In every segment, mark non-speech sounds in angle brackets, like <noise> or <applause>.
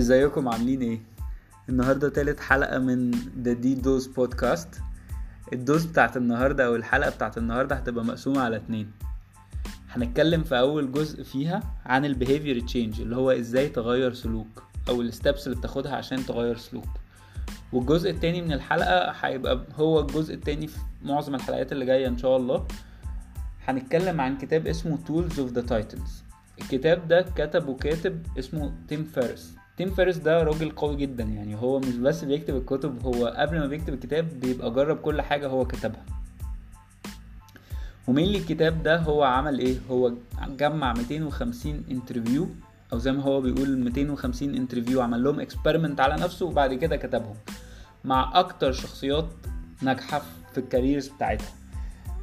ازيكم؟ عاملين إيه؟ النهارده تالت حلقة من the the dose podcast ال dose بتاعت النهارده أو الحلقة بتاعت النهارده هتبقى مقسومة على اتنين. هنتكلم في أول جزء فيها عن ال behavior change اللي هو إزاي تغير سلوك أو ال steps اللي بتاخدها عشان تغير سلوك. والجزء التاني من الحلقة هيبقى هو الجزء التاني في معظم الحلقات اللي جاية إن شاء الله. هنتكلم عن كتاب اسمه Tools of the Titans. الكتاب ده كتبه كاتب اسمه Tim Ferriss Tim Ferriss ده راجل قوي جدا يعني. هو مش بس بيكتب الكتب هو قبل ما بيكتب الكتاب بيبقى جرب كل حاجة هو كتبها. و mainly الكتاب ده هو عمل إيه؟ هو جمع 250 interview أو زي ما هو بيقول 250 interview عمل لهم experiment على نفسه وبعد كده كتبهم مع أكتر شخصيات ناجحة في ال careers بتاعتها.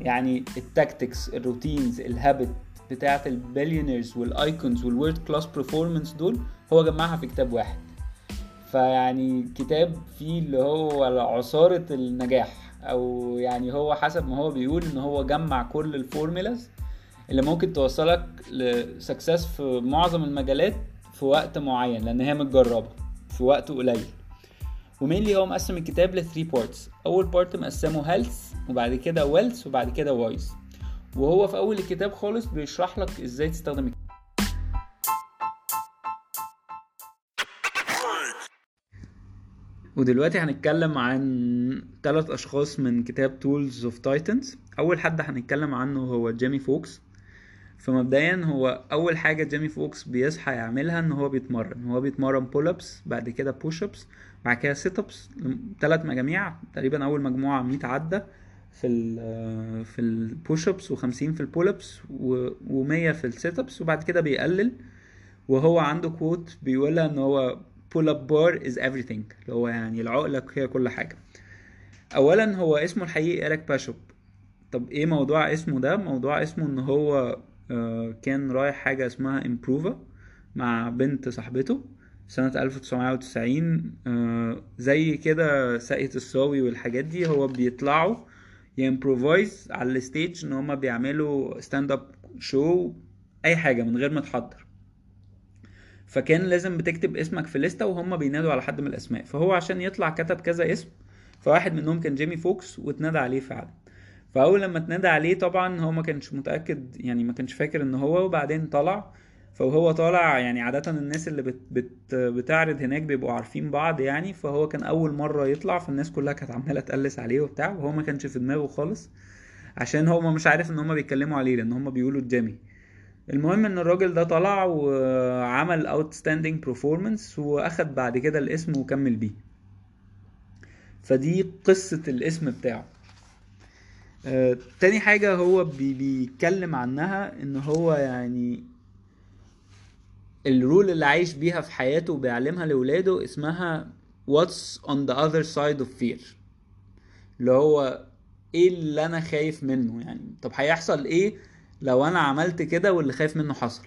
يعني ال tactics ال routines ال habit بتاعه ال billionaires وال icons وال world class performers دول هو جمعها في كتاب واحد. فيعني كتاب فيه اللي هو عصارة النجاح أو يعني هو حسب ما هو بيقول إن هو جمع كل ال formulas اللي ممكن توصلك ل success في معظم المجالات في وقت معين لأن هي متجربة في وقت قليل. و mainly هو مقسم الكتاب ل 3 parts أول part مقسمه health وبعد كده wealth وبعد كده wise وهو في أول الكتاب خالص بيشرح لك إزاي تستخدم. ودلوقتي هنتكلم عن ثلاث أشخاص من كتاب Tools of Titans أول حد هنتكلم عنه هو جيمي فوكس فمبدئيا هو أول حاجة جيمي فوكس بيصحى يعملها إن هو بيتمرن. هو بيتمرن pull ups بعد كده push ups بعد كده sit ups ثلاث مجاميع. تقريبا أول مجموعة 100 عده في ال في ال push ups و50 في ال pull ups و100 في ال sit ups وبعد كده بيقلل. وهو عنده quote بيقولها إن هو pull up bar is everything اللي هو يعني العقلة هي كل حاجة. اولا هو اسمه الحقيقي إيريك باشوب. طب إيه موضوع اسمه ده؟ موضوع اسمه إن هو كان رايح حاجة اسمها improv مع بنت صاحبته سنة 1990 زي كده ساقية الصاوي والحاجات دي. هو بيطلعوا improvise على ال stage إن هما بيعملوا stand up show أي حاجة من غير ما تحضر. فكان لازم بتكتب اسمك في لستة وهم بينادوا على حد من الأسماء. فهو عشان يطلع كتب كذا اسم فواحد منهم كان جيمي فوكس واتنادى عليه فعلا. فأول لما اتنادى عليه طبعا هو ما كانش متأكد يعني ما كانش فاكر إن هو وبعدين طلع. فهو طالع يعني عادة الناس اللي بت بت بتعرض هناك بيبقوا عارفين بعض يعني فهو كان أول مرة يطلع فالناس كلها كانت عمالة تقلس عليه وبتاع وهو ما كانش في دماغه خالص عشان هو مش عارف إن هما بيتكلموا عليه لأن هما بيقولوا جيمي المهم إن الراجل ده طلع وعمل outstanding performance وأخد بعد كده الاسم وكمل بيه. فدي قصة الاسم بتاعه. آه، تاني حاجة هو بي بيتكلم عنها إن هو يعني ال rule اللي عايش بيها في حياته وبيعلمها لولاده اسمها what's on the other side of fear. اللي هو إيه اللي أنا خايف منه يعني. طب هيحصل إيه لو أنا عملت كده واللي خايف منه حصل؟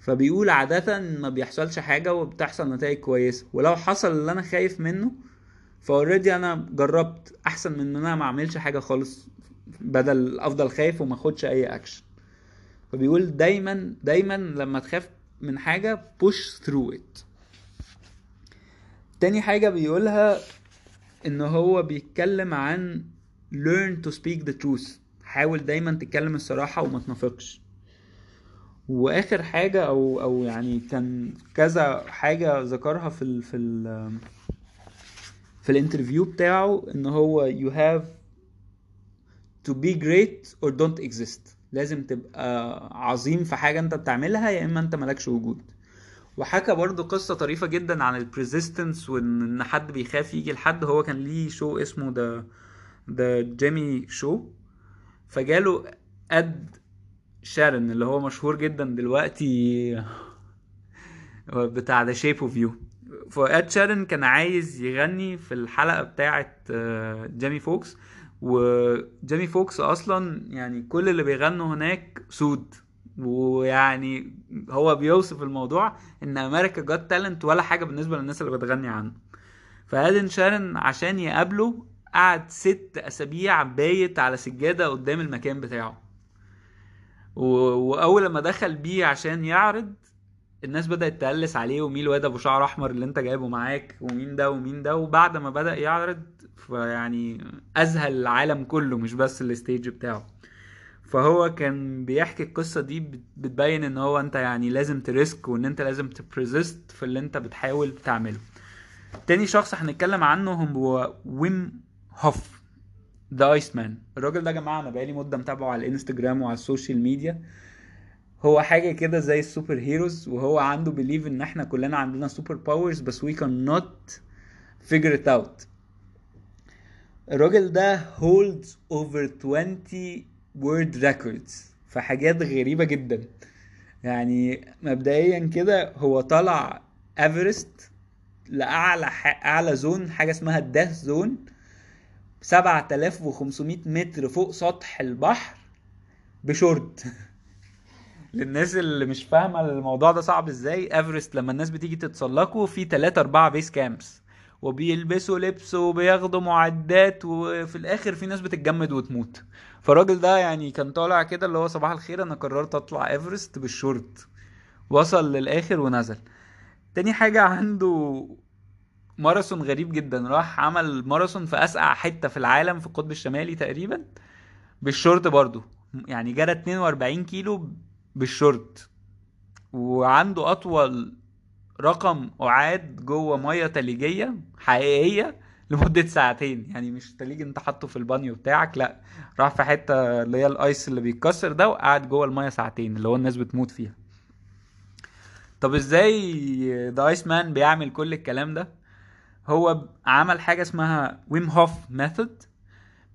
فبيقول عادة ما بيحصلش حاجة وبتحصل نتائج كويسة. ولو حصل اللي أنا خايف منه ف already أنا جربت أحسن من إن أنا ما أعملش حاجة خالص بدل أفضل خايف وما أخدش أي اكشن فبيقول دايما دايما لما تخاف من حاجة push through it. تاني حاجة بيقولها إن هو بيتكلم عن learn to speak the truth. حاول دايما تتكلم الصراحة وما تنافقش. وآخر حاجة أو أو يعني كان كذا حاجة ذكرها في ال في ال في الانترفيو بتاعه إن هو you have to be great or don't exist. لازم تبقى عظيم في حاجة انت بتعملها يا إما انت مالكش وجود. وحكى برضو قصة طريفة جدا عن ال persistence وإن حد بيخاف يجي لحد. هو كان ليه show اسمه ده ده جيمي show فجاله Ed Sheeran اللي هو مشهور جدا دلوقتي بتاع The Shape of You ف Ed Sheeran كان عايز يغني في الحلقة بتاعة جيمي فوكس وجيمي فوكس أصلا يعني كل اللي بيغنوا هناك سود ويعني هو بيوصف الموضوع إن America's Got Talent ولا حاجة بالنسبة للناس اللي بتغني عنه ف Ed Sheeran عشان يقابله قعد ست أسابيع بايت على سجادة قدام المكان بتاعه. وأول لما دخل بيه عشان يعرض الناس بدأت تقلس عليه ومين الواد أبو شعر أحمر اللي أنت جايبه معاك ومين ده ومين ده وبعد ما بدأ يعرض فيعني أذهل العالم كله مش بس ال stage بتاعه. فهو كان بيحكي القصة دي بت- بتبين إن هو أنت يعني لازم ت risk وإن أنت لازم ت persist في اللي أنت بتحاول تعمله. تاني شخص هنتكلم عنه هو Wim Hof the Iceman الراجل ده يا جماعة أنا بقالي مدة متابعه على الإنستجرام وعلى السوشيال ميديا. هو حاجة كده زي ال superheroes وهو عنده belief إن إحنا كلنا عندنا superpowers بس وي كان نوت figure it out. الراجل ده holds over 20 world records في حاجات غريبة جدا. يعني مبدئيا كده هو طلع Everest لأعلى ح... أعلى zone حاجة اسمها ال death zone 7500 متر فوق سطح البحر بشورت. <laughs> للناس اللي مش فاهمة الموضوع ده صعب إزاي Everest لما الناس بتيجي تتسلقوا في 3 4 base camps وبيلبسوا لبس وبياخدوا معدات وفي الآخر في ناس بتتجمد وتموت. فالراجل ده يعني كان طالع كده اللي هو صباح الخير أنا قررت أطلع Everest بالشورت. وصل للآخر ونزل. تاني حاجة عنده ماراثون غريب جدا راح عمل ماراثون في أسقع حتة في العالم في القطب الشمالي تقريبا بالشورت برضو يعني جرى 42 كيلو بالشورت. وعنده أطول رقم قعاد جوه مية تليجية حقيقية لمدة ساعتين. يعني مش تليج أنت حاطه في البانيو بتاعك لأ راح في حتة اللي هي ال ice اللي بيتكسر ده وقعد جوه المية ساعتين اللي هو الناس بتموت فيها. طب إزاي the Iceman بيعمل كل الكلام ده؟ هو عمل حاجة اسمها Wim Hof Method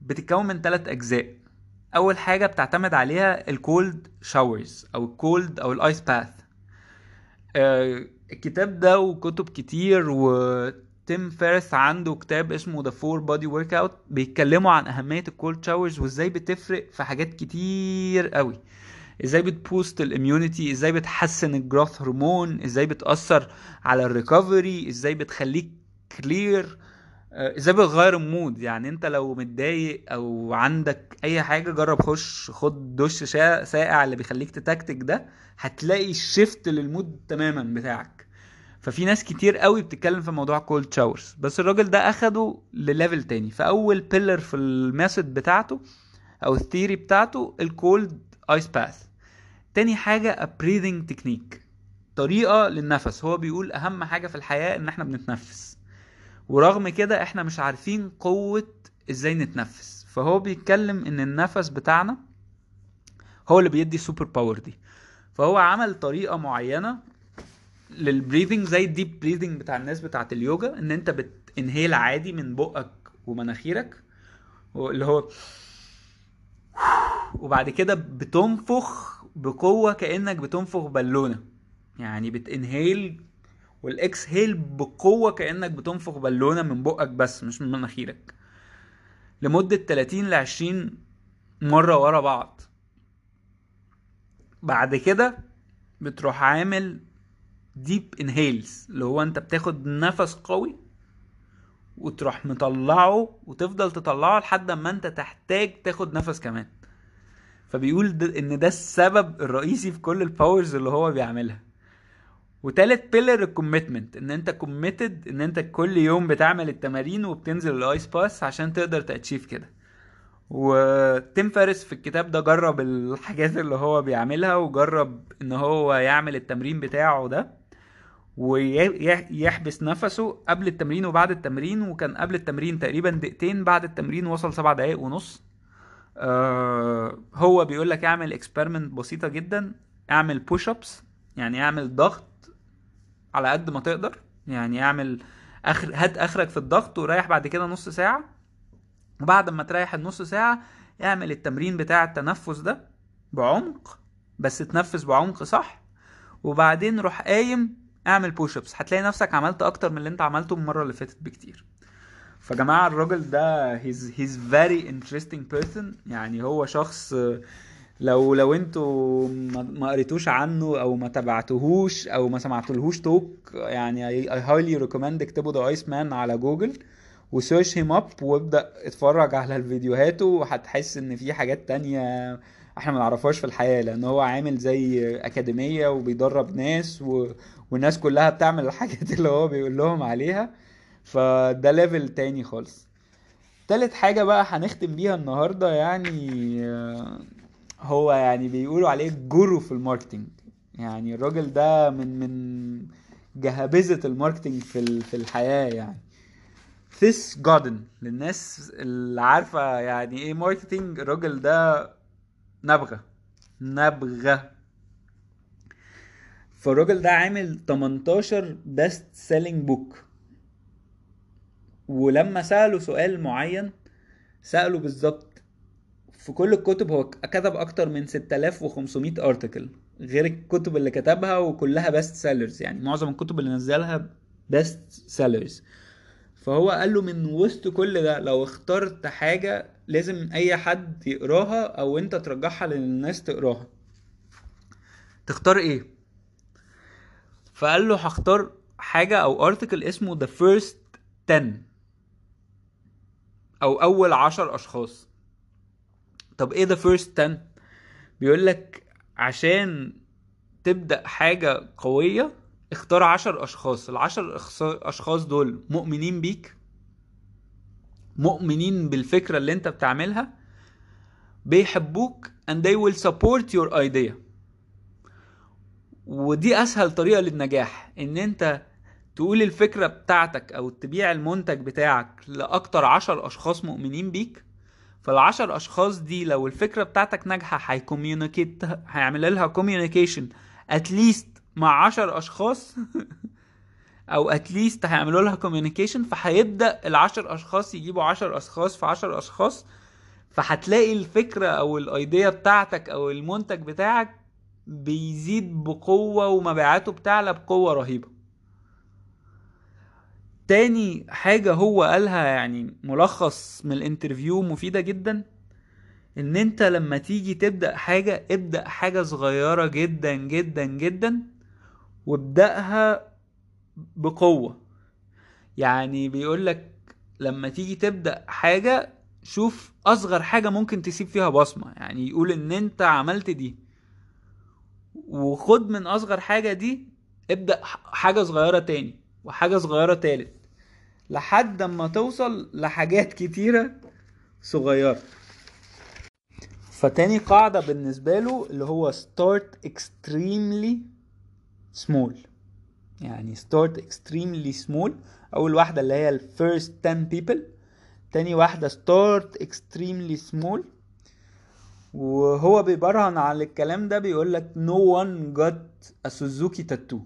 بتتكون من ثلاث أجزاء. أول حاجة بتعتمد عليها ال cold showers أو ال cold أو ال ice bath الكتاب ده وكتب كتير وTim Ferriss عنده كتاب اسمه The 4-Hour Body workout بيتكلموا عن أهمية ال cold showers وإزاي بتفرق في حاجات كتير قوي. إزاي بت boost ال immunity إزاي بتحسن ال growth hormone إزاي بتأثر على ال recovery إزاي بتخليك clear إزاي بتغير ال mood يعني أنت لو متضايق أو عندك أي حاجة جرب خش خد دش ساقع اللي بيخليك تتكتك ده هتلاقي ال shift لل mood تماما بتاعك. ففي ناس كتير قوي بتتكلم في موضوع cold showers بس الراجل ده أخده لل level تاني. ف أول pillar في ال method بتاعته أو ال theory بتاعته ال cold ice bath تاني حاجة breathing technique طريقة للنفس. هو بيقول أهم حاجة في الحياة إن إحنا بنتنفس. ورغم كده إحنا مش عارفين قوي إزاي نتنفس. فهو بيتكلم ان النفس بتاعنا هو اللي بيدي ال super power دي. فهو عمل طريقة معينة لل breathing زي ال deep breathing بتاع الناس بتاعت اليوجا ان انت بت inhale عادي من بقك ومناخيرك اللي هو وبعد كده بتنفخ بقوة كأنك بتنفخ بالونة. يعني بت inhale وال exhale بقوة كأنك بتنفخ بالونة من بقك بس مش من مناخيرك. لمدة 30 ل 20 مرة ورا بعض. بعد كده بتروح عامل deep inhales اللي هو انت بتاخد نفس قوي وتروح مطلعه وتفضل تطلعه لحد ما انت تحتاج تاخد نفس كمان. فبيقول إن ده السبب الرئيسي في كل ال powers اللي هو بيعملها. وتالت pillar ال commitment إن أنت committed إن أنت كل يوم بتعمل التمارين وبتنزل ال ice bath عشان تقدر ت achieve كده. وتيم فيريس في الكتاب ده جرب الحاجات اللي هو بيعملها وجرب إن هو يعمل التمرين بتاعه ده ويحبس نفسه قبل التمرين وبعد التمرين وكان قبل التمرين تقريبا دقيقتين بعد التمرين وصل سبع دقايق ونص. آه هو بيقول لك اعمل experiment بسيطة جدا اعمل push ups يعني اعمل ضغط على قد ما تقدر. يعني اعمل اخر هات آخرك في الضغط وريح بعد كده نص ساعة. وبعد ما تريح النص ساعة اعمل التمرين بتاع التنفس ده بعمق. بس تنفس بعمق صح؟ وبعدين روح قايم اعمل push ups هتلاقي نفسك عملت أكتر من اللي انت عملته المرة اللي فاتت بكتير. فجماعة الراجل ده he's, he's very interesting person. يعني هو شخص لو لو أنتوا ما قريتوش عنه أو ما تابعتوهوش أو ما سمعتولهوش talk يعني I highly recommend اكتبوا The Iceman على جوجل و search him up وابدأ اتفرج على الفيديوهاته وهتحس إن في حاجات تانية إحنا ما نعرفهاش في الحياة لأن هو عامل زي أكاديمية وبيدرب ناس و... والناس كلها بتعمل الحاجات <laughs> اللي هو بيقول لهم عليها فده level تاني خالص. تالت حاجة بقى هنختم بيها النهارده يعني آه، هو يعني بيقولوا عليه guru في ال marketing. يعني الراجل ده من من جهابذة ال marketing في في الحياة يعني. سيث جودين للناس اللي عارفة يعني إيه marketing الراجل ده نبغة. نبغة. فالراجل ده عامل 18 best selling book ولما سأله سؤال معين سأله بالظبط في كل الكتب هو كتب أكتر من 6500 article غير الكتب اللي كتبها وكلها best sellers يعني. معظم الكتب اللي نزلها best sellers فهو قال له من وسط كل ده لو اخترت حاجة لازم أي حد يقراها أو أنت ترجحها للناس تقراها. تختار إيه؟ فقال له هختار حاجة أو ارتكل اسمه the first 10 أو أول عشر أشخاص. طب إيه the first 10 بيقول لك عشان تبدأ حاجة قوية اختار عشر أشخاص. العشر أشخاص دول مؤمنين بيك مؤمنين بالفكرة اللي انت بتعملها بيحبوك and they will support your idea. ودي أسهل طريقة للنجاح إن انت تقول الفكرة بتاعتك أو تبيع المنتج بتاعك لأكتر عشر أشخاص مؤمنين بيك فالعشر أشخاص دي لو الفكرة بتاعتك ناجحة هي communicate هيعمل لها communication at least مع عشر أشخاص <laughs> أو at least هيعملوا لها communication فهيبدأ العشر أشخاص يجيبوا عشر أشخاص في عشر أشخاص فهتلاقي الفكرة أو ال idea بتاعتك أو المنتج بتاعك بيزيد بقوة ومبيعاته بتعلى بقوة رهيبة. تاني حاجة هو قالها يعني ملخص من ال interview مفيدة جدا إن أنت لما تيجي تبدأ حاجة ابدأ حاجة صغيرة جدا جدا جدا وابدأها بقوة. يعني بيقولك لما تيجي تبدأ حاجة شوف أصغر حاجة ممكن تسيب فيها بصمة. يعني يقول إن أنت عملت دي وخد من أصغر حاجة دي ابدأ حاجة صغيرة تاني وحاجة صغيرة تالت. لحد ما توصل لحاجات كتيرة صغيرة. فتاني قاعدة بالنسبة له اللي هو start extremely small. يعني start extremely small. أول واحدة اللي هي ال first 10 people. تاني واحدة start extremely small. وهو بيبرهن على الكلام ده بيقول لك no one got a Suzuki tattoo.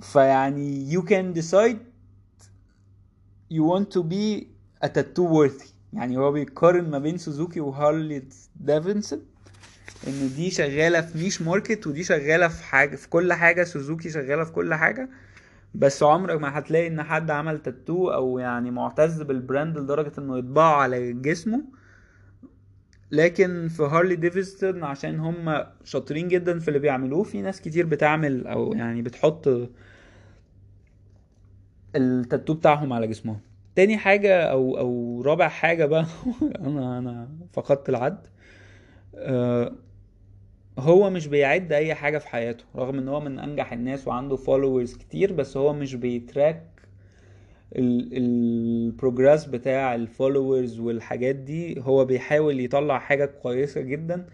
فيعني you can decide you want to be a tattoo worthy يعني هو بيقارن ما بين سوزوكي وهارلي ديفيدسون إن دي شغالة في niche market ودي شغالة في حاجة في كل حاجة سوزوكي شغالة في كل حاجة. بس عمرك ما هتلاقي إن حد عمل تاتو أو يعني معتز بال brand لدرجة إنه يطبعه على جسمه. لكن في هارلي ديفيدسون عشان هم شاطرين جدا في اللي بيعملوه في ناس كتير بتعمل أو يعني بتحط التاتو بتاعهم على جسمهم. تاني حاجة أو أو رابع حاجة بقى <laughs> أنا أنا فقدت العد. آه، هو مش بيعد أي حاجة في حياته رغم إن هو من أنجح الناس وعنده followers كتير بس هو مش بي track ال progress بتاع ال followers والحاجات دي. هو بيحاول يطلع حاجة كويسة جدا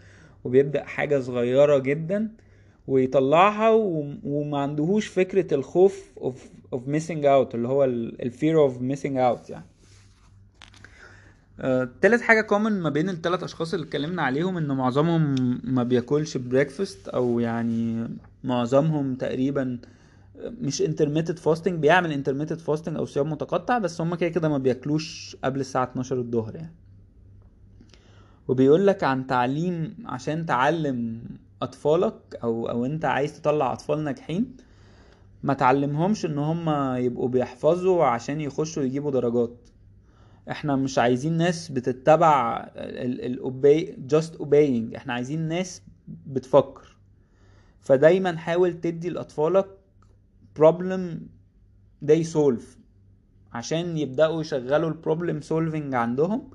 وبيبدأ حاجة صغيرة جدا. ويطلعها وما عندهوش فكرة الخوف of, of missing out اللي هو ال fear of missing out يعني. آه، تالت حاجة common ما بين التلات أشخاص اللي اتكلمنا عليهم إن معظمهم ما بياكلش breakfast أو يعني معظمهم تقريبا مش intermittent fasting بيعمل intermittent fasting أو صيام متقطع بس هما كده كده ما بياكلوش قبل الساعة 12 الظهر يعني. وبيقول لك عن تعليم عشان تعلم أطفالك أو أو أنت عايز تطلع أطفال ناجحين ما تعلمهمش إن هم يبقوا بيحفظوا عشان يخشوا يجيبوا درجات. إحنا مش عايزين ناس بتتبع ال obey just obeying. إحنا عايزين ناس بتفكر. فدايما حاول تدي لأطفالك problem they solve. عشان يبدأوا يشغلوا ال problem solving عندهم.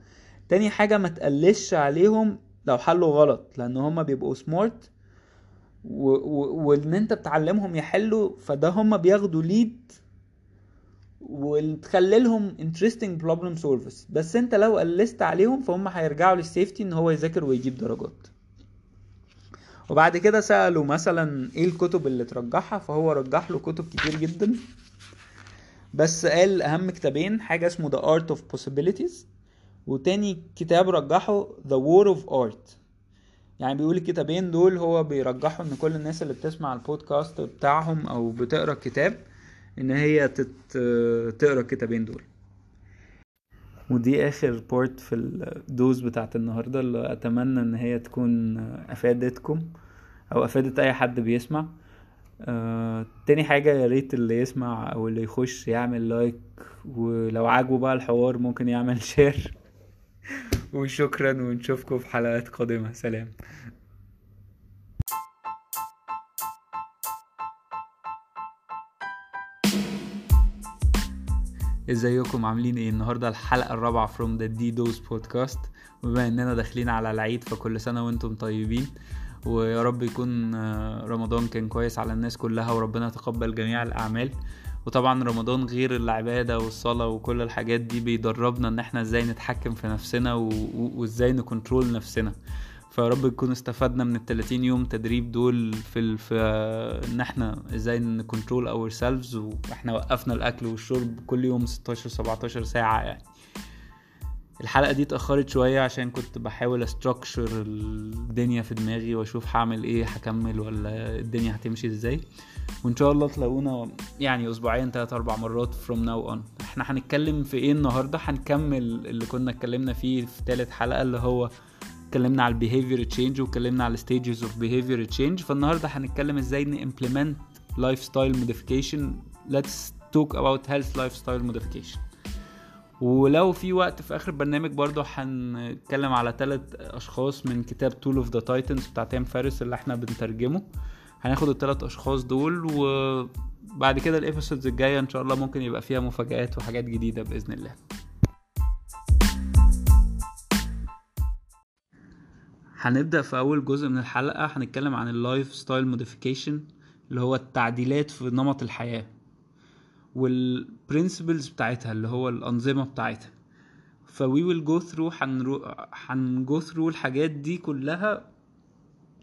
تاني حاجة ما تقلش عليهم لو حلوا غلط لأن هما بيبقوا smart وإن أنت بتعلمهم يحلوا فده هما بياخدوا ليد وتخلي لهم interesting problem solvers. بس أنت لو قلست عليهم فهم هيرجعوا للسيفتي إن هو يذاكر ويجيب درجات. وبعد كده سألوا مثلا إيه الكتب اللي ترجحها فهو رجح له كتب كتير جدا. بس قال أهم كتابين حاجة اسمه The Art of Possibilities. وتاني كتاب رجحه The War of Art. يعني بيقول الكتابين دول هو بيرجحوا إن كل الناس اللي بتسمع البودكاست بتاعهم أو بتقرأ الكتاب إن هي تت... تقرأ الكتابين دول. ودي آخر part في ال dose بتاعت النهاردة اللي أتمنى إن هي تكون أفادتكم أو أفادت أي حد بيسمع. آه، تاني حاجة يا ريت اللي يسمع أو اللي يخش يعمل like ولو عاجبه بقى الحوار ممكن يعمل <laughs> share وشكرا ونشوفكم في حلقات قادمة. سلام. ازيكم؟ عاملين إيه؟ النهارده الحلقة الرابعة from the D dose podcast وبما اننا داخلين على العيد فكل سنة وأنتم طيبين. ويا رب يكون آه، رمضان كان كويس على الناس كلها وربنا يتقبل جميع الأعمال. وطبعا رمضان غير العبادة والصلاة وكل الحاجات دي بيدربنا إن إحنا إزاي نتحكم في نفسنا وإزاي ن control نفسنا. فرب نكون استفدنا من ال 30 يوم تدريب دول في ال... في إن إحنا إزاي ن control ourselves وإحنا وقفنا الأكل والشرب كل يوم 16 17 ساعة يعني. الحلقة دي اتأخرت شوية عشان كنت بحاول structure الدنيا في دماغي واشوف هعمل إيه هكمل ولا الدنيا هتمشي إزاي. وان شاء الله تلاقونا يعني أسبوعين تلات أربع مرات from now on. إحنا هنتكلم في إيه النهارده؟ هنكمل اللي كنا اتكلمنا فيه في تالت حلقة اللي هو اتكلمنا على ال behavior change واتكلمنا على ال stages of behavior change فالنهاردة هنتكلم إزاي ن implement lifestyle modification let's talk about health lifestyle modification. ولو في وقت في آخر البرنامج برضو هنتكلم على ثلاث أشخاص من كتاب Tools of the Titans بتاع تيم فيرس اللي إحنا بنترجمه. هناخد الثلاث أشخاص دول وبعد كده ال episodes الجاية إن شاء الله ممكن يبقى فيها مفاجآت وحاجات جديدة بإذن الله. هنبدأ في أول جزء من الحلقة هنتكلم عن ال lifestyle modification اللي هو التعديلات في نمط الحياة. وال principles بتاعتها اللي هو الأنظمة بتاعتها. ف we will go through هن go through الحاجات دي كلها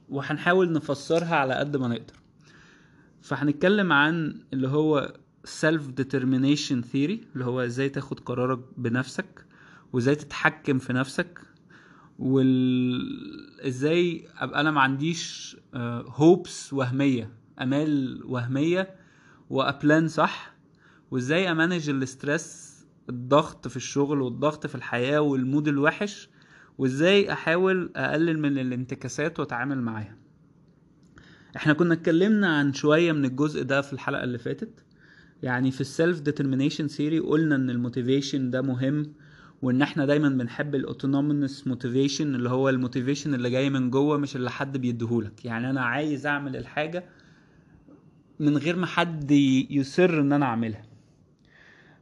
وهنحاول نفسرها على قد ما نقدر. فهنتكلم عن اللي هو self determination theory اللي هو إزاي تاخد قرارك بنفسك وإزاي تتحكم في نفسك وازاي ابقى أنا ما عنديش hopes آه، وهمية آمال وهمية وا plan صح وازاي أ manage ال stress الضغط في الشغل والضغط في الحياة وال mood الوحش وازاي أحاول أقلل من الانتكاسات وأتعامل معاها. إحنا كنا اتكلمنا عن شوية من الجزء ده في الحلقة اللي فاتت. يعني في ال self determination theory قلنا إن ال motivation ده مهم وإن إحنا دايما بنحب ال autonomous motivation اللي هو ال motivation اللي جاي من جوه مش اللي حد بيديهولك. يعني أنا عايز أعمل الحاجة من غير ما حد يصر إن أنا أعملها.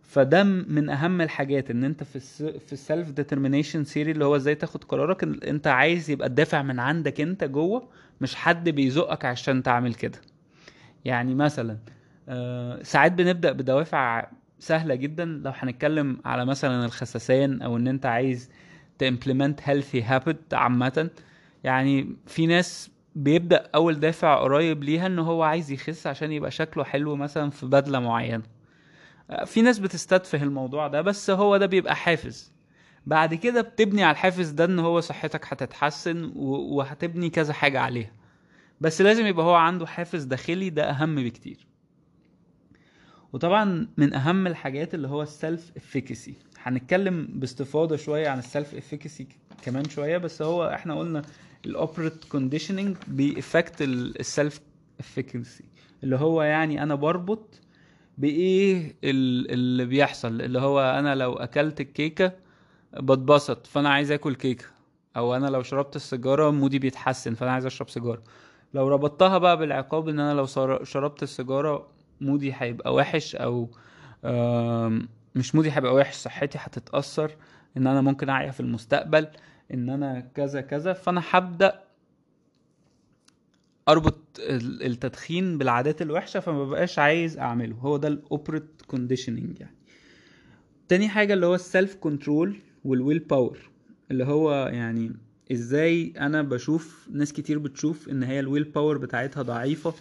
فده من أهم الحاجات إن أنت في في ال self determination theory اللي هو إزاي تاخد قرارك أنت عايز يبقى الدافع من عندك أنت جوه مش حد بيزقك عشان تعمل كده. يعني مثلا آه، ساعات بنبدأ بدوافع سهلة جدا لو هنتكلم على مثلا الخسسان أو إن أنت عايز تimplement healthy habit عامة. يعني في ناس بيبدأ أول دافع قريب ليها إن هو عايز يخس عشان يبقى شكله حلو مثلا في بدلة معينة. في ناس بتستدفه الموضوع ده بس هو ده بيبقى حافز. بعد كده بتبني على الحافز ده إن هو صحتك هتتحسن وهتبني كذا حاجة عليها. بس لازم يبقى هو عنده حافز داخلي ده أهم بكتير. وطبعا من أهم الحاجات اللي هو ال self efficacy هنتكلم باستفاضة شوية عن ال self efficacy كمان شوية بس هو إحنا قلنا ال operant conditioning بي affect ال self efficacy اللي هو يعني أنا بربط بإيه اللي بيحصل. اللي هو أنا لو أكلت الكيكة بتبسط فأنا عايز آكل كيكة. أو أنا لو شربت السيجارة mood ي بيتحسن فأنا عايز أشرب سيجارة. لو ربطتها بقى بالعقاب إن أنا لو شربت السيجارة mood ي هيبقى وحش أو مش mood ي هيبقى وحش صحتي هتتأثر إن أنا ممكن أعيا في المستقبل إن أنا كذا كذا فأنا هبدأ أربط ال- التدخين بالعادات الوحشة فما بقاش عايز أعمله. هو ده ال operant conditioning يعني. تاني حاجة اللي هو ال self control وال will power اللي هو يعني إزاي أنا بشوف ناس كتير بتشوف إن هي ال will power بتاعتها ضعيفة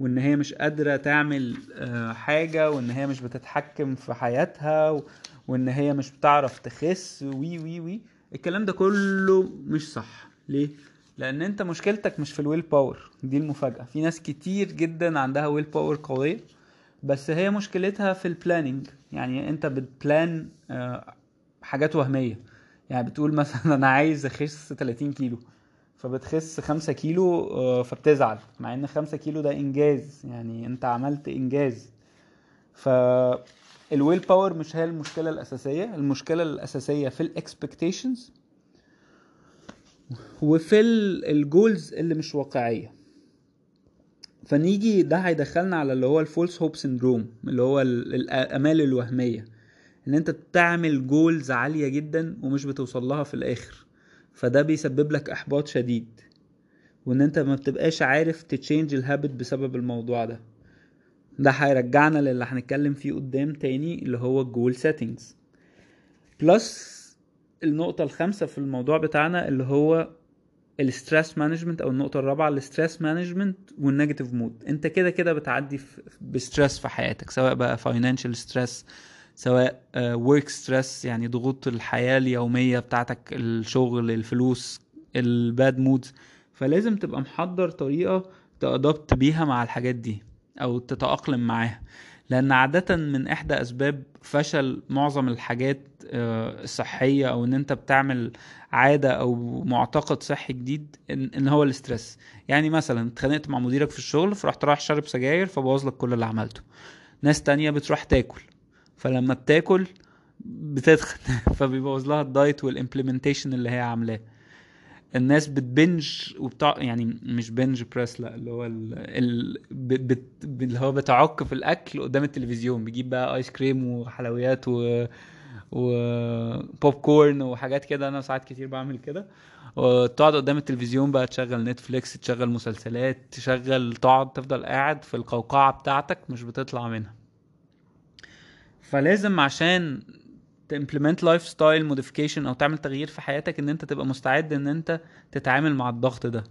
وإن هي مش قادرة تعمل آه، حاجة وإن هي مش بتتحكم في حياتها وإن هي مش بتعرف تخس وي وي وي. الكلام ده كله مش صح. ليه؟ لأن انت مشكلتك مش في ال will power دي المفاجأة. في ناس كتير جدا عندها will power قوية بس هي مشكلتها في ال planning يعني انت بت plan آه، حاجات وهمية. يعني بتقول مثلا <laughs> أنا عايز أخس 30 كيلو فبتخس 5 كيلو آه، فبتزعل مع إن 5 كيلو ده إنجاز. يعني أنت عملت إنجاز. ف ال willpower مش هي المشكلة الأساسية. المشكلة الأساسية في ال expectations وفي ال goals اللي مش واقعية. فنيجي ده هيدخلنا على اللي هو ال false hope syndrome اللي هو ال- الأمال الوهمية. إن أنت بتعمل goals عالية جدا ومش بتوصل لها في الآخر. فده بيسبب لك إحباط شديد. وإن أنت ما بتبقاش عارف ت change ال habit بسبب الموضوع ده. ده هيرجعنا للي هنتكلم فيه قدام تاني اللي هو ال goal settings plus النقطة الخامسة في الموضوع بتاعنا اللي هو ال stress management أو النقطة الرابعة ال stress management وال negative mood أنت كده كده بتعدي ب stress في حياتك سواء بقى financial stress سواء work stress يعني ضغوط الحياة اليومية بتاعتك الشغل الفلوس ال bad moods فلازم تبقى محضر طريقة ت adapt بيها مع الحاجات دي أو تتأقلم معاها. لأن عادة من إحدى أسباب فشل معظم الحاجات آه، الصحية أو إن أنت بتعمل عادة أو معتقد صحي جديد إن, هو ال stress يعني مثلا اتخانقت مع مديرك في الشغل فرحت رايح شارب سجاير فبوظ لك كل اللي عملته. ناس تانية بتروح تاكل فلما بتاكل بتتخن <laughs> فبيبوظ لها ال diet وال implementation اللي هي عاملاه. الناس بت binge وبتاع يعني مش bench press لا اللي هو ال... ال... بت... اللي هو بتعك في الأكل قدام التلفزيون بيجيب بقى ice cream وحلويات و وبوب كورن وحاجات كده. أنا ساعات كتير بعمل كده. وتقعد قدام التلفزيون بقى تشغل نتفليكس تشغل مسلسلات تشغل تقعد تفضل قاعد في القوقعة بتاعتك مش بتطلع منها. فلازم عشان ت implement lifestyle modification أو تعمل تغيير في حياتك إن أنت تبقى مستعد إن أنت تتعامل مع الضغط ده.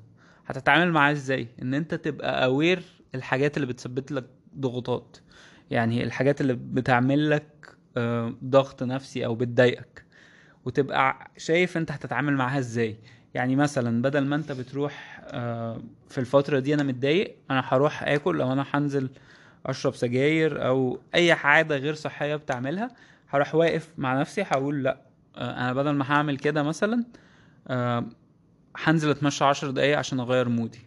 هتتعامل معاه إزاي؟ إن أنت تبقى aware الحاجات اللي بتسبب لك ضغوطات. يعني الحاجات اللي بتعمل لك آه، ضغط نفسي أو بتضايقك. وتبقى شايف أنت هتتعامل معاها إزاي. يعني مثلا بدل ما أنت بتروح آه، في الفترة دي أنا متضايق أنا هروح آكل أو أنا هنزل أشرب سجاير أو أي عادة غير صحية بتعملها. هروح واقف مع نفسي هقول لأ آه، أنا بدل ما هعمل كده مثلا آه، هنزل أتمشى عشر دقايق عشان أغير مودي.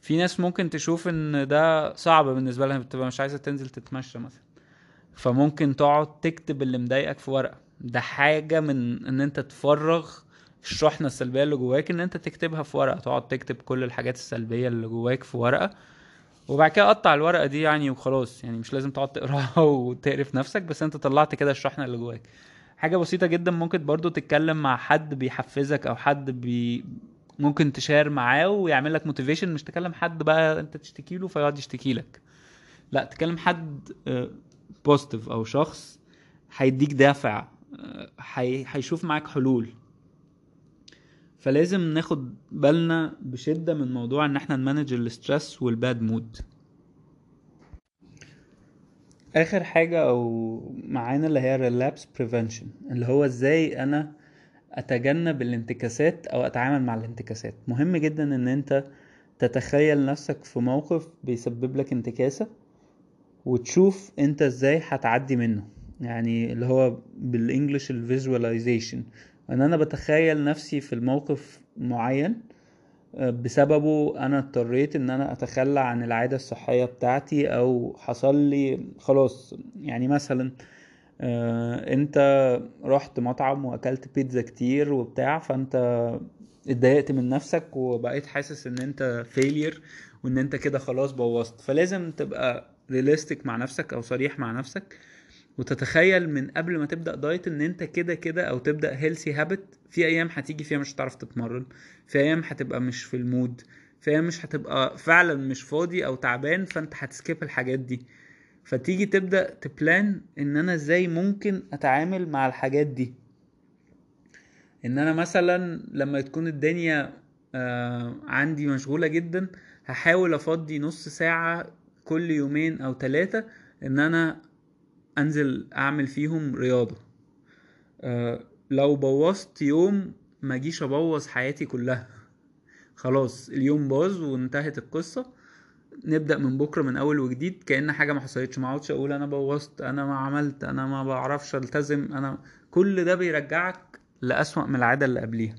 في ناس ممكن تشوف إن ده صعب بالنسبة لها بتبقى مش عايزة تنزل تتمشى مثلا. فممكن تقعد تكتب اللي مضايقك في ورقة. ده حاجة من إن أنت تفرغ الشحنة السلبية اللي جواك إن أنت تكتبها في ورقة. تقعد تكتب كل الحاجات السلبية اللي جواك في ورقة. وبعد كده قطع الورقة دي يعني وخلاص. يعني مش لازم تقعد تقراها <laughs> وتقرف نفسك بس انت طلعت كده الشحنة اللي جواك. حاجة بسيطة جدا ممكن برضو تتكلم مع حد بيحفزك أو حد بي ممكن ت share معاه ويعمل لك motivation مش تكلم حد بقى انت تشتكي له فيقعد يشتكي لك. لا تكلم حد positive أو شخص هيديك دافع آه، هي- هيشوف معاك حلول. فلازم ناخد بالنا بشدة من موضوع إن إحنا ن manage ال stress وال bad mood. آخر حاجة أو معانا اللي هي relapse prevention اللي هو إزاي أنا أتجنب الانتكاسات أو أتعامل مع الانتكاسات. مهم جدا إن أنت تتخيل نفسك في موقف بيسبب لك انتكاسة وتشوف أنت إزاي هتعدي منه. يعني اللي هو بالإنجلش الفيجواليزيشن إن أنا بتخيل نفسي في الموقف معين آه، بسببه أنا اضطريت إن أنا أتخلى عن العادة الصحية بتاعتي أو حصل لي خلاص يعني مثلا آه، أنت رحت مطعم وأكلت بيتزا كتير وبتاع فأنت اتضايقت من نفسك وبقيت حاسس إن أنت failure وإن أنت كده خلاص بوظت. فلازم تبقى realistic مع نفسك أو صريح مع نفسك. وتتخيل من قبل ما تبدأ diet إن أنت كده كده أو تبدأ healthy habit في أيام هتيجي فيها مش هتعرف تتمرن في أيام هتبقى مش في ال mood في أيام مش هتبقى فعلا مش فاضي أو تعبان فأنت هت skip الحاجات دي. فتيجي تبدأ تبلان إن أنا إزاي ممكن أتعامل مع الحاجات دي. إن أنا مثلا لما تكون الدنيا آه عندي مشغولة جدا هحاول أفضي نص ساعة كل يومين أو ثلاثة إن أنا انزل اعمل فيهم رياضة. آه لو بوظت يوم ما جيش ابوظ حياتي كلها. خلاص اليوم باظ وانتهت القصة. نبدأ من بكرة من أول وجديد كأن حاجة ما حصلتش. ما اقعدش أقول أنا بوظت أنا ما عملت أنا ما بعرفش ألتزم. أنا كل ده بيرجعك لأسوأ من العادة اللي قبليها.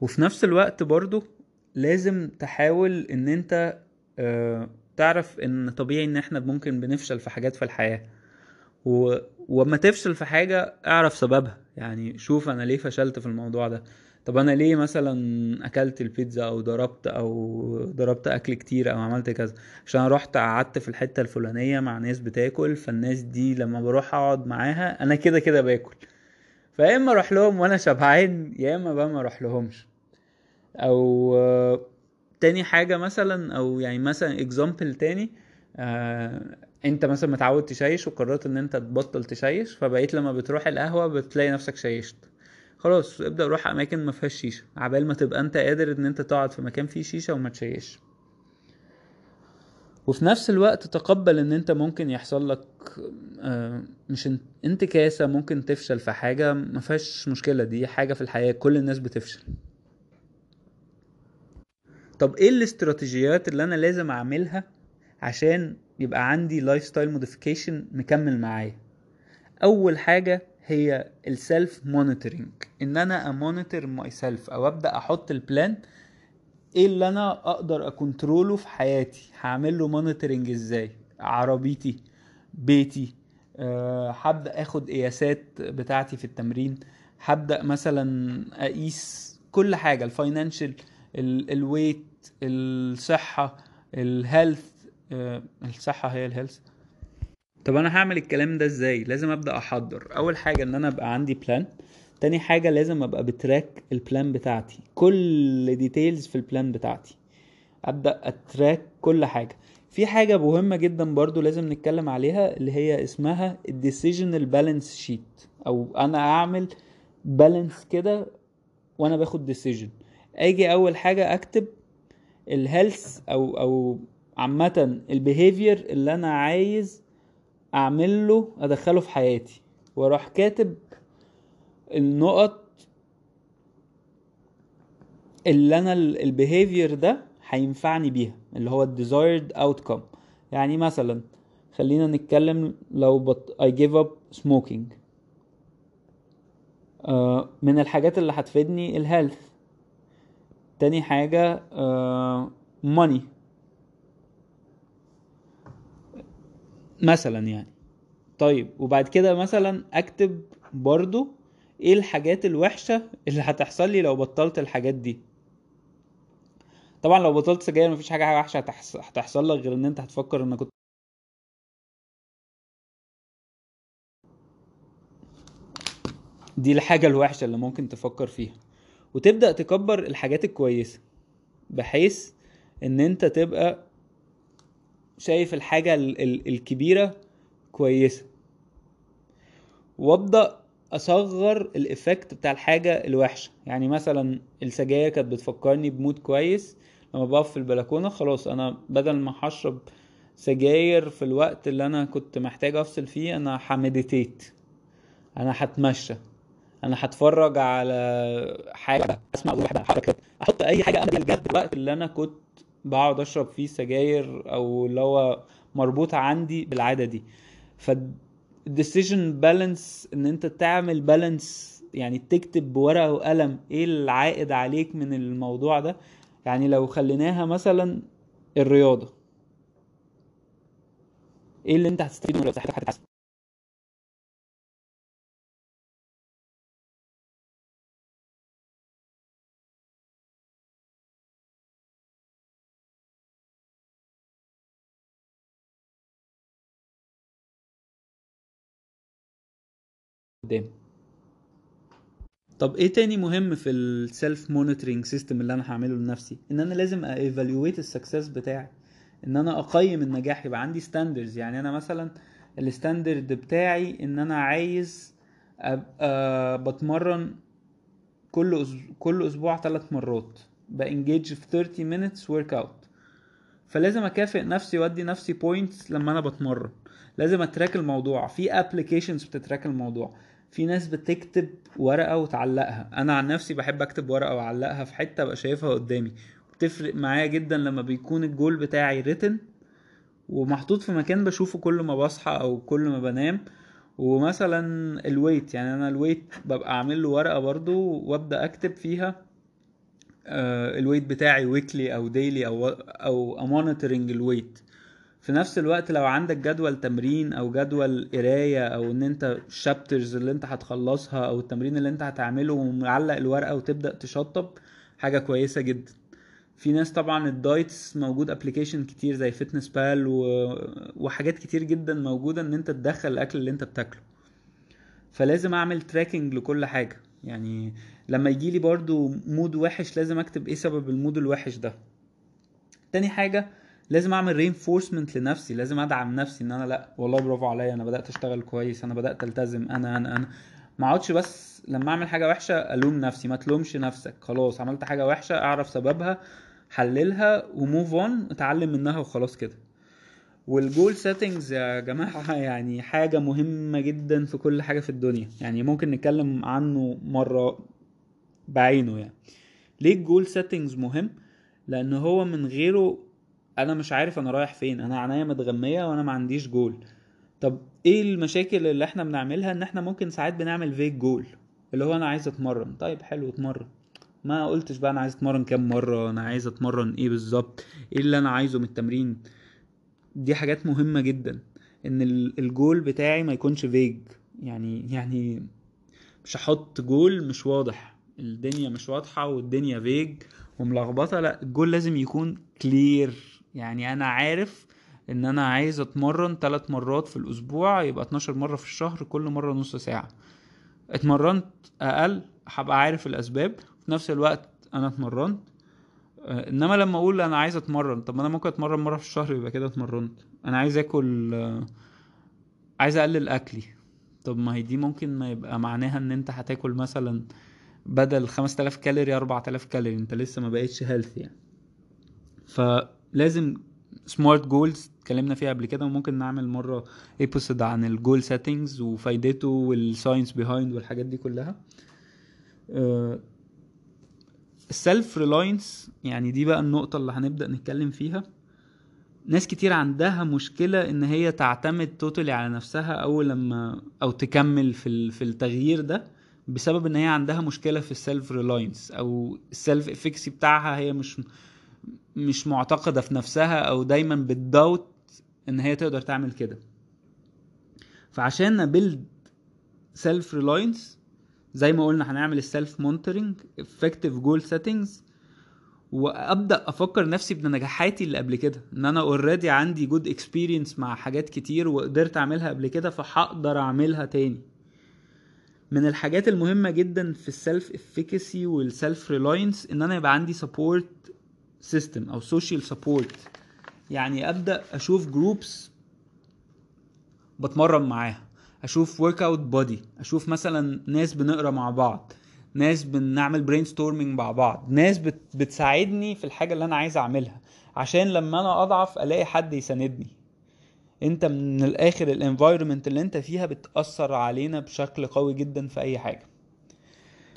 وفي نفس الوقت برضو لازم تحاول إن أنت آه، تعرف إن طبيعي إن إحنا ممكن بنفشل في حاجات في الحياة. و... وما تفشل في حاجة أعرف سببها. يعني شوف أنا ليه فشلت في الموضوع ده. طب أنا ليه مثلا أكلت البيتزا أو ضربت أو ضربت أكل كتير أو عملت كذا؟ عشان رحت قعدت في الحتة الفلانية مع ناس بتاكل فالناس دي لما بروح أقعد معاها أنا كده كده باكل. فيا إما أروح لهم وأنا شبعان يا إما بقى ما أروح لهمش. أو تاني حاجة مثلا أو يعني مثلا اكزامبل تاني آه أنت مثلا متعود تشيش وقررت إن أنت تبطل تشيش فبقيت لما بتروح القهوة بتلاقي نفسك شيشت. خلاص ابدأ روح أماكن ما فيهاش شيشة عبال ما تبقى أنت قادر إن أنت تقعد في مكان فيه شيشة وما تشيش. وفي نفس الوقت تقبل إن أنت ممكن يحصل لك آه، مش إن- انتكاسة ممكن تفشل في حاجة ما فيهاش مشكلة دي حاجة في الحياة كل الناس بتفشل. طب إيه الاستراتيجيات اللي أنا لازم أعملها عشان يبقى عندي lifestyle modification مكمل معايا؟ أول حاجة هي ال self monitoring إن أنا أ monitor myself أو أبدأ أحط ال plan إيه اللي أنا أقدر ا control ه في حياتي؟ هعمل له monitoring إزاي؟ عربيتي؟ بيتي؟ أه هبدأ آخد قياسات بتاعتي في التمرين؟ هبدأ مثلا أقيس كل حاجة ال financial ال weight الصحة ال health أه الصحة هي ال health طب أنا هعمل الكلام ده إزاي؟ لازم أبدأ أحضر. أول حاجة إن أنا أبقى عندي plan تاني حاجة لازم أبقى ب track ال plan بتاعتي. كل details في ال plan بتاعتي. أبدأ أ track كل حاجة. في حاجة مهمة جدا برضو لازم نتكلم عليها اللي هي اسمها ال decisional balance sheet أو أنا أعمل balance كده وأنا باخد decision أجي أول حاجة أكتب ال health أو أو عامة ال behavior اللي أنا عايز اعمل له أدخله في حياتي. وأروح كاتب النقط اللي أنا ال behavior ده هينفعني بيها اللي هو ال desired outcome يعني مثلا خلينا نتكلم لو بط... I give up smoking. آه من الحاجات اللي هتفيدني الهيلث تاني حاجة آه money. مثلا يعني. طيب وبعد كده مثلا أكتب برضو إيه الحاجات الوحشة اللي هتحصل لي لو بطلت الحاجات دي. طبعا لو بطلت سجاير مفيش حاجة وحشة هتحصل لك غير إن أنت هتفكر إنك كنت دي الحاجة الوحشة اللي ممكن تفكر فيها. وتبدأ تكبر الحاجات الكويسة بحيث إن أنت تبقى شايف الحاجة ال- ال- الكبيرة كويسة. وأبدأ أصغر ال effect بتاع الحاجة الوحشة. يعني مثلا السجاير كانت بتفكرني ب mood كويس لما بقف في البلكونة خلاص أنا بدل ما هشرب سجاير في الوقت اللي أنا كنت محتاج أفصل فيه أنا ه meditate أنا هتمشى. أنا هتفرج على حاجة اسمع اغنيه بحبها حركات أحط اي حاجة أنا بجد الوقت اللي أنا كنت بقعد اشرب فيه سجاير أو اللي هو مربوط عندي بالعادة دي. ف بالانس ان انت تعمل بالانس يعني تكتب بورقة وقلم إيه العائد عليك من الموضوع ده. يعني لو خليناها مثلا الرياضة. إيه اللي انت هتستفيد منه لو صحتك هتتحسن قدام. طب إيه تاني مهم في ال self monitoring system اللي أنا هعمله لنفسي؟ إن أنا لازم evaluate ال success بتاعي. إن أنا أقيم النجاح يبقى عندي standards يعني أنا مثلا ال standard بتاعي إن أنا عايز ابقى بتمرن كل أسبوع كل أسبوع ثلاث مرات. ب engage في 30 minutes workout فلازم أكافئ نفسي وأدي نفسي points لما أنا بتمرن. لازم أ track الموضوع. في applications بت track الموضوع. في ناس بتكتب ورقة وتعلقها. أنا عن نفسي بحب أكتب ورقة وأعلقها في حتة أبقى شايفها قدامي. بتفرق معايا جدا لما بيكون الجول بتاعي written ومحطوط في مكان بشوفه كل ما بصحى أو كل ما بنام. ومثلا ال weight يعني أنا ال weight ببقى اعمل له ورقة برضو وأبدأ أكتب فيها آه، الويت بتاعي weekly أو daily أو أو ا monitoring ال weight في نفس الوقت لو عندك جدول تمرين أو جدول قراية أو إن أنت ال chapters اللي أنت هتخلصها أو التمرين اللي أنت هتعمله ومعلق الورقة وتبدأ تشطب حاجة كويسة جدا. في ناس طبعا ال diets موجود application كتير زي Fitness Pal و... وحاجات كتير جدا موجودة إن أنت تدخل الأكل اللي أنت بتاكله. فلازم أعمل tracking لكل حاجة. يعني لما يجي لي برضو mood وحش لازم أكتب إيه سبب ال mood الوحش ده. تاني حاجة لازم اعمل reinforcement لنفسي لازم ادعم نفسي ان أنا لا. والله برافو عليا أنا بدأت اشتغل كويس أنا بدأت التزم أنا أنا أنا. ما اقعدش بس لما اعمل حاجة وحشة الوم نفسي ما تلومش نفسك. خلاص عملت حاجة وحشة اعرف سببها حللها و move on اتعلم منها وخلاص كده. وال goal settings يا جماعة <laughs> يعني حاجة مهمة جدا في كل حاجة في الدنيا. يعني ممكن نتكلم عنه مرة بعينه يعني. ليه ال goal settings مهم؟ لأن هو من غيره أنا مش عارف أنا رايح فين أنا عينيا متغمية وأنا ما عنديش جول. طب إيه المشاكل اللي إحنا بنعملها إن إحنا ممكن ساعات بنعمل vague goal اللي هو أنا عايز أتمرن. طيب حلو اتمرن. ما قلتش بقى أنا عايز أتمرن كام مرة أنا عايز أتمرن إيه بالظبط إيه اللي أنا عايزه من التمرين. دي حاجات مهمة جدا إن الجول بتاعي ما يكونش vague يعني يعني مش هحط جول مش واضح. الدنيا مش واضحة والدنيا vague وملخبطة لأ الجول لازم يكون clear يعني أنا عارف إن أنا عايز أتمرن ثلاث مرات في الأسبوع يبقى 12 مرة في الشهر كل مرة نص ساعة. اتمرنت أقل هبقى عارف الأسباب. في نفس الوقت أنا اتمرنت. آه، إنما لما أقول أنا عايز أتمرن طب ما أنا ممكن أتمرن مرة في الشهر يبقى كده اتمرنت. أنا عايز آكل آه، عايز أقلل أكلي. طب ما هي دي ممكن ما يبقى معناها إن أنت هتاكل مثلا بدل 5000 كالوري 4000 كالوري. أنت لسه ما بقتش هيلثي يعني. فلازم smart goals اتكلمنا فيها قبل كده وممكن نعمل مرة episode عن ال goal settings وفايدته وال science behind والحاجات دي كلها. ال self reliance يعني دي بقى النقطة اللي هنبدأ نتكلم فيها. ناس كتير عندها مشكلة إن هي تعتمد totally على نفسها أول لما أو تكمل في في التغيير ده بسبب إن هي عندها مشكلة في ال self reliance أو ال self efficacy بتاعها هي مش مش معتقدة في نفسها أو دايما بتداوت إن هي تقدر تعمل كده. فعشان ن build self reliance زي ما قلنا هنعمل ال self monitoring effective goal settings وأبدأ أفكر نفسي بنجاحاتي اللي قبل كده. إن أنا already عندي good experience مع حاجات كتير وقدرت أعملها قبل كده فهقدر أعملها تاني. من الحاجات المهمة جدا في ال self efficacy وال self reliance إن أنا يبقى عندي support system أو social support يعني أبدأ أشوف groups بتمرن معاها. أشوف workout buddy أشوف مثلا ناس بنقرأ مع بعض. ناس بنعمل brainstorming مع بعض. ناس بت بتساعدني في الحاجة اللي أنا عايز أعملها. عشان لما أنا أضعف ألاقي حد يساندني. أنت من الآخر ال environment اللي أنت فيها بتأثر علينا بشكل قوي جدا في أي حاجة.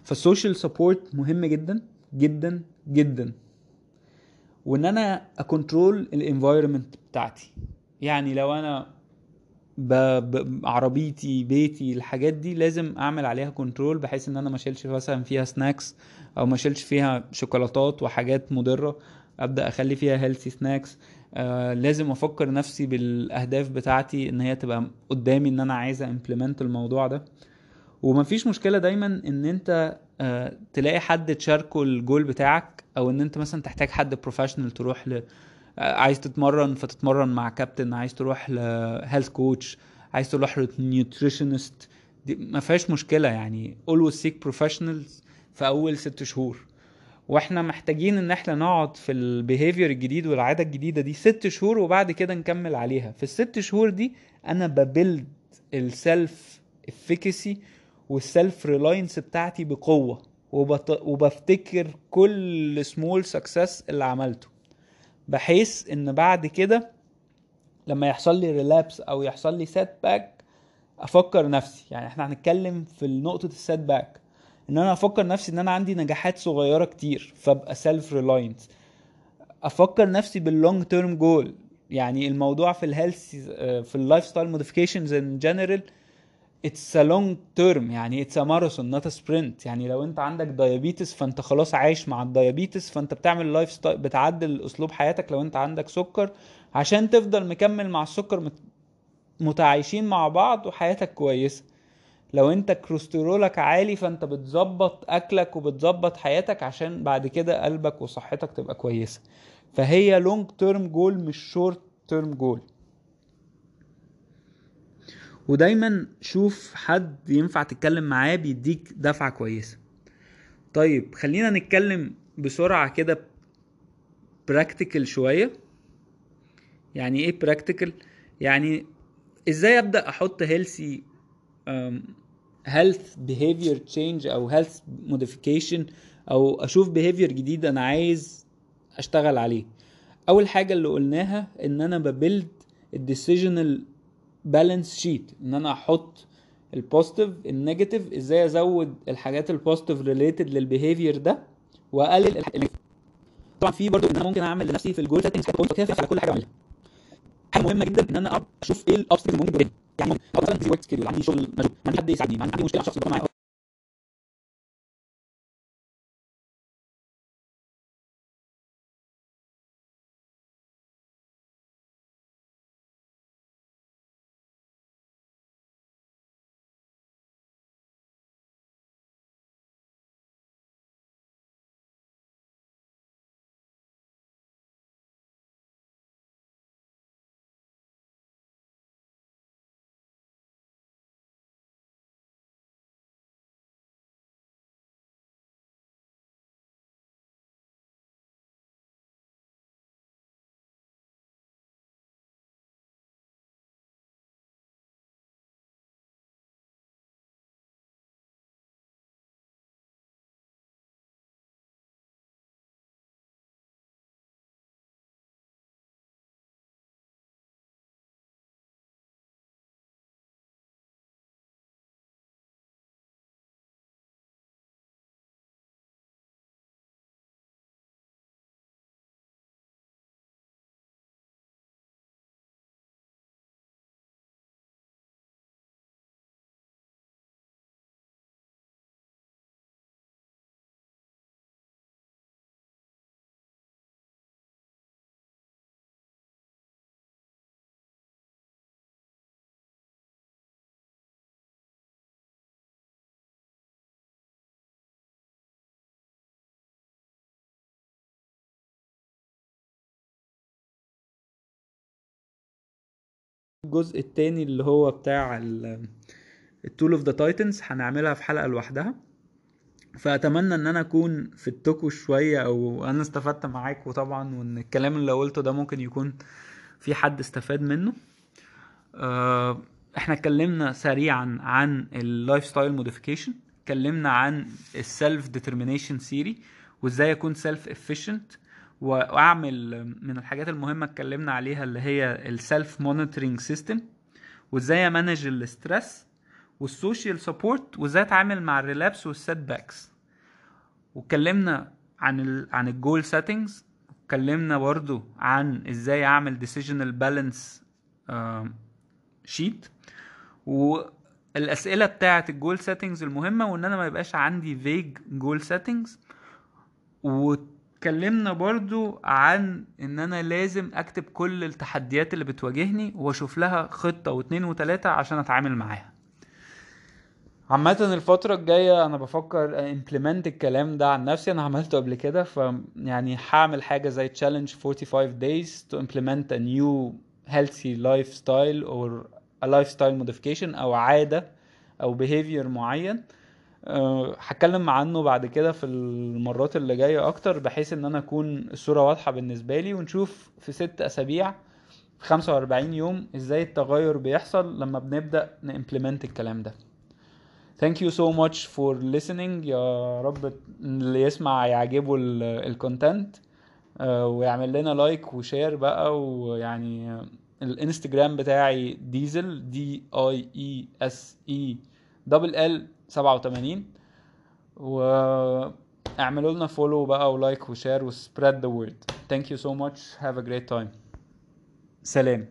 فال social support مهم جدا. جدا. جدا. وإن أنا ا control ال environment بتاعتي. يعني لو أنا ب... ب... عربيتي بيتي الحاجات دي لازم أعمل عليها control بحيث إن أنا ما أشيلش مثلا فيها snacks أو ما أشيلش فيها شوكولاتات وحاجات مضرة أبدأ أخلي فيها healthy snacks آه لازم أفكر نفسي بالأهداف بتاعتي إن هي تبقى قدامي إن أنا عايز implement الموضوع ده. ومفيش مشكلة دايما إن أنت تلاقي حد تشاركه الجول بتاعك أو إن أنت مثلا تحتاج حد professional تروح ل عايز تتمرن فتتمرن مع كابتن عايز تروح ل health coach عايز تروح ل nutritionist دي ما فيهاش مشكلة يعني always seek professionals في أول ست شهور. وإحنا محتاجين إن إحنا نقعد في ال behavior الجديد والعادة الجديدة دي ست شهور وبعد كده نكمل عليها. في الست شهور دي أنا ب build ال self efficacy وال self reliance بتاعتي بقوة وبط... وبفتكر كل small success اللي عملته. بحيث إن بعد كده لما يحصل لي relapse أو يحصل لي setback أفكر نفسي. يعني إحنا هنتكلم في نقطة ال setback إن أنا أفكر نفسي إن أنا عندي نجاحات صغيرة كتير فأبقى self reliant أفكر نفسي بال long term goal يعني الموضوع في ال health في ال lifestyle modifications in general it's a long term يعني it's a marathon not a sprint يعني لو انت عندك diabetes فانت خلاص عايش مع ال diabetes فانت بتعمل lifestyle بتعدل أسلوب حياتك لو انت عندك سكر عشان تفضل مكمل مع السكر مت... متعايشين مع بعض وحياتك كويسة. لو انت كوليسترولك عالي فانت بتظبط أكلك وبتظبط حياتك عشان بعد كده قلبك وصحتك تبقى كويسة. فهي long term goal مش short term goal ودايما شوف حد ينفع تتكلم معاه بيديك دفعة كويسة. طيب خلينا نتكلم بسرعة كده practical شوية. يعني إيه practical يعني إزاي أبدأ أحط healthy health behavior change أو health modification أو أشوف behavior جديد أنا عايز أشتغل عليه؟ أول حاجة اللي قلناها إن أنا ب build ال decisional balance sheet إن أنا أحط ال positive ال negative إزاي أزود الحاجات ال positive related لل behavior ده وأقلل طبعا في برضو إن أنا ممكن أعمل لنفسي في ال goal settings كده على كل حاجة أعملها. حاجة مهمة جدا إن أنا أشوف إيه ال obstacles اللي ممكن يعني مثلا في work schedule عندي شغل مجهول عندي حد يساعدني عندي مشكله شخص معايا. الجزء التاني اللي هو بتاع ال tool of the titans هنعملها في حلقة لوحدها. فأتمنى إن أنا أكون فدتكو شوية أو أنا استفدت معاك وطبعا وإن الكلام اللي قلته ده ممكن يكون في حد استفاد منه. آه، إحنا اتكلمنا سريعا عن ال lifestyle modification اتكلمنا عن ال self determination theory وإزاي أكون self efficient وأعمل من الحاجات المهمة اتكلمنا عليها اللي هي ال self monitoring system وإزاي أ manage ال stress وال social support وإزاي أتعامل مع ال relapse وال setbacks واتكلمنا عن ال عن ال goal settings اتكلمنا برضو عن إزاي أعمل decisional balance sheet والأسئلة بتاعة ال goal settings المهمة وإن أنا ما يبقاش عندي vague goal settings واتكلمنا برضو عن ان أنا لازم اكتب كل التحديات اللي بتواجهني واشوف لها خطة واتنين وتلاتة عشان اتعامل معاها. عامة الفترة الجاية أنا بفكر امبلمنت الكلام ده عن نفسي. أنا عملته قبل كده ف يعني هعمل حاجة زي challenge 45 days to implement a new healthy lifestyle or a lifestyle modification أو عادة أو behavior معين. هتكلم عنه بعد كده في المرات اللي جاية أكتر بحيث إن أنا أكون الصورة واضحة بالنسبة لي ونشوف في ست أسابيع في 45 يوم إزاي التغير بيحصل لما بنبدأ ن implement الكلام ده. Thank you so much for listening. يا رب اللي يسمع يعجبه ال content ويعمل لنا like و share بقى ويعني الإنستجرام بتاعي Diesel D I E S E double L 87 واعملوا لنا follow بقى و like و share و spread the word thank you so much have a great time سلام.